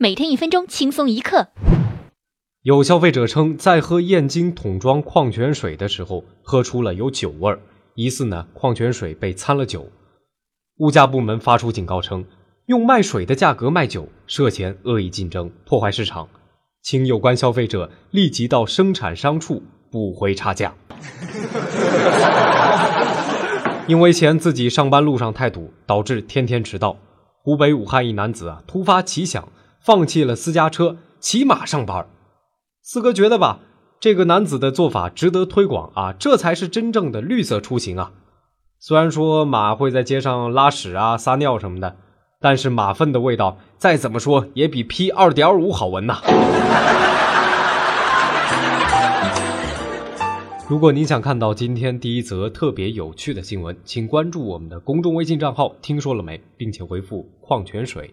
每天一分钟，轻松一刻。有消费者称，在喝燕京桶装矿泉水的时候，喝出了有酒味儿，疑似呢矿泉水被掺了酒。物价部门发出警告称，用卖水的价格卖酒，涉嫌恶意竞争，破坏市场，请有关消费者立即到生产商处补回差价。因为嫌自己上班路上太堵，导致天天迟到。湖北武汉一男子啊，突发奇想，放弃了私家车，骑马上班。四哥觉得吧，这个男子的做法值得推广啊，这才是真正的绿色出行啊。虽然说马会在街上拉屎啊、撒尿什么的，但是马粪的味道再怎么说也比 P 二点五好闻呐。如果您想看到今天第一则特别有趣的新闻，请关注我们的公众微信账号“听说了没”，并且回复“矿泉水”。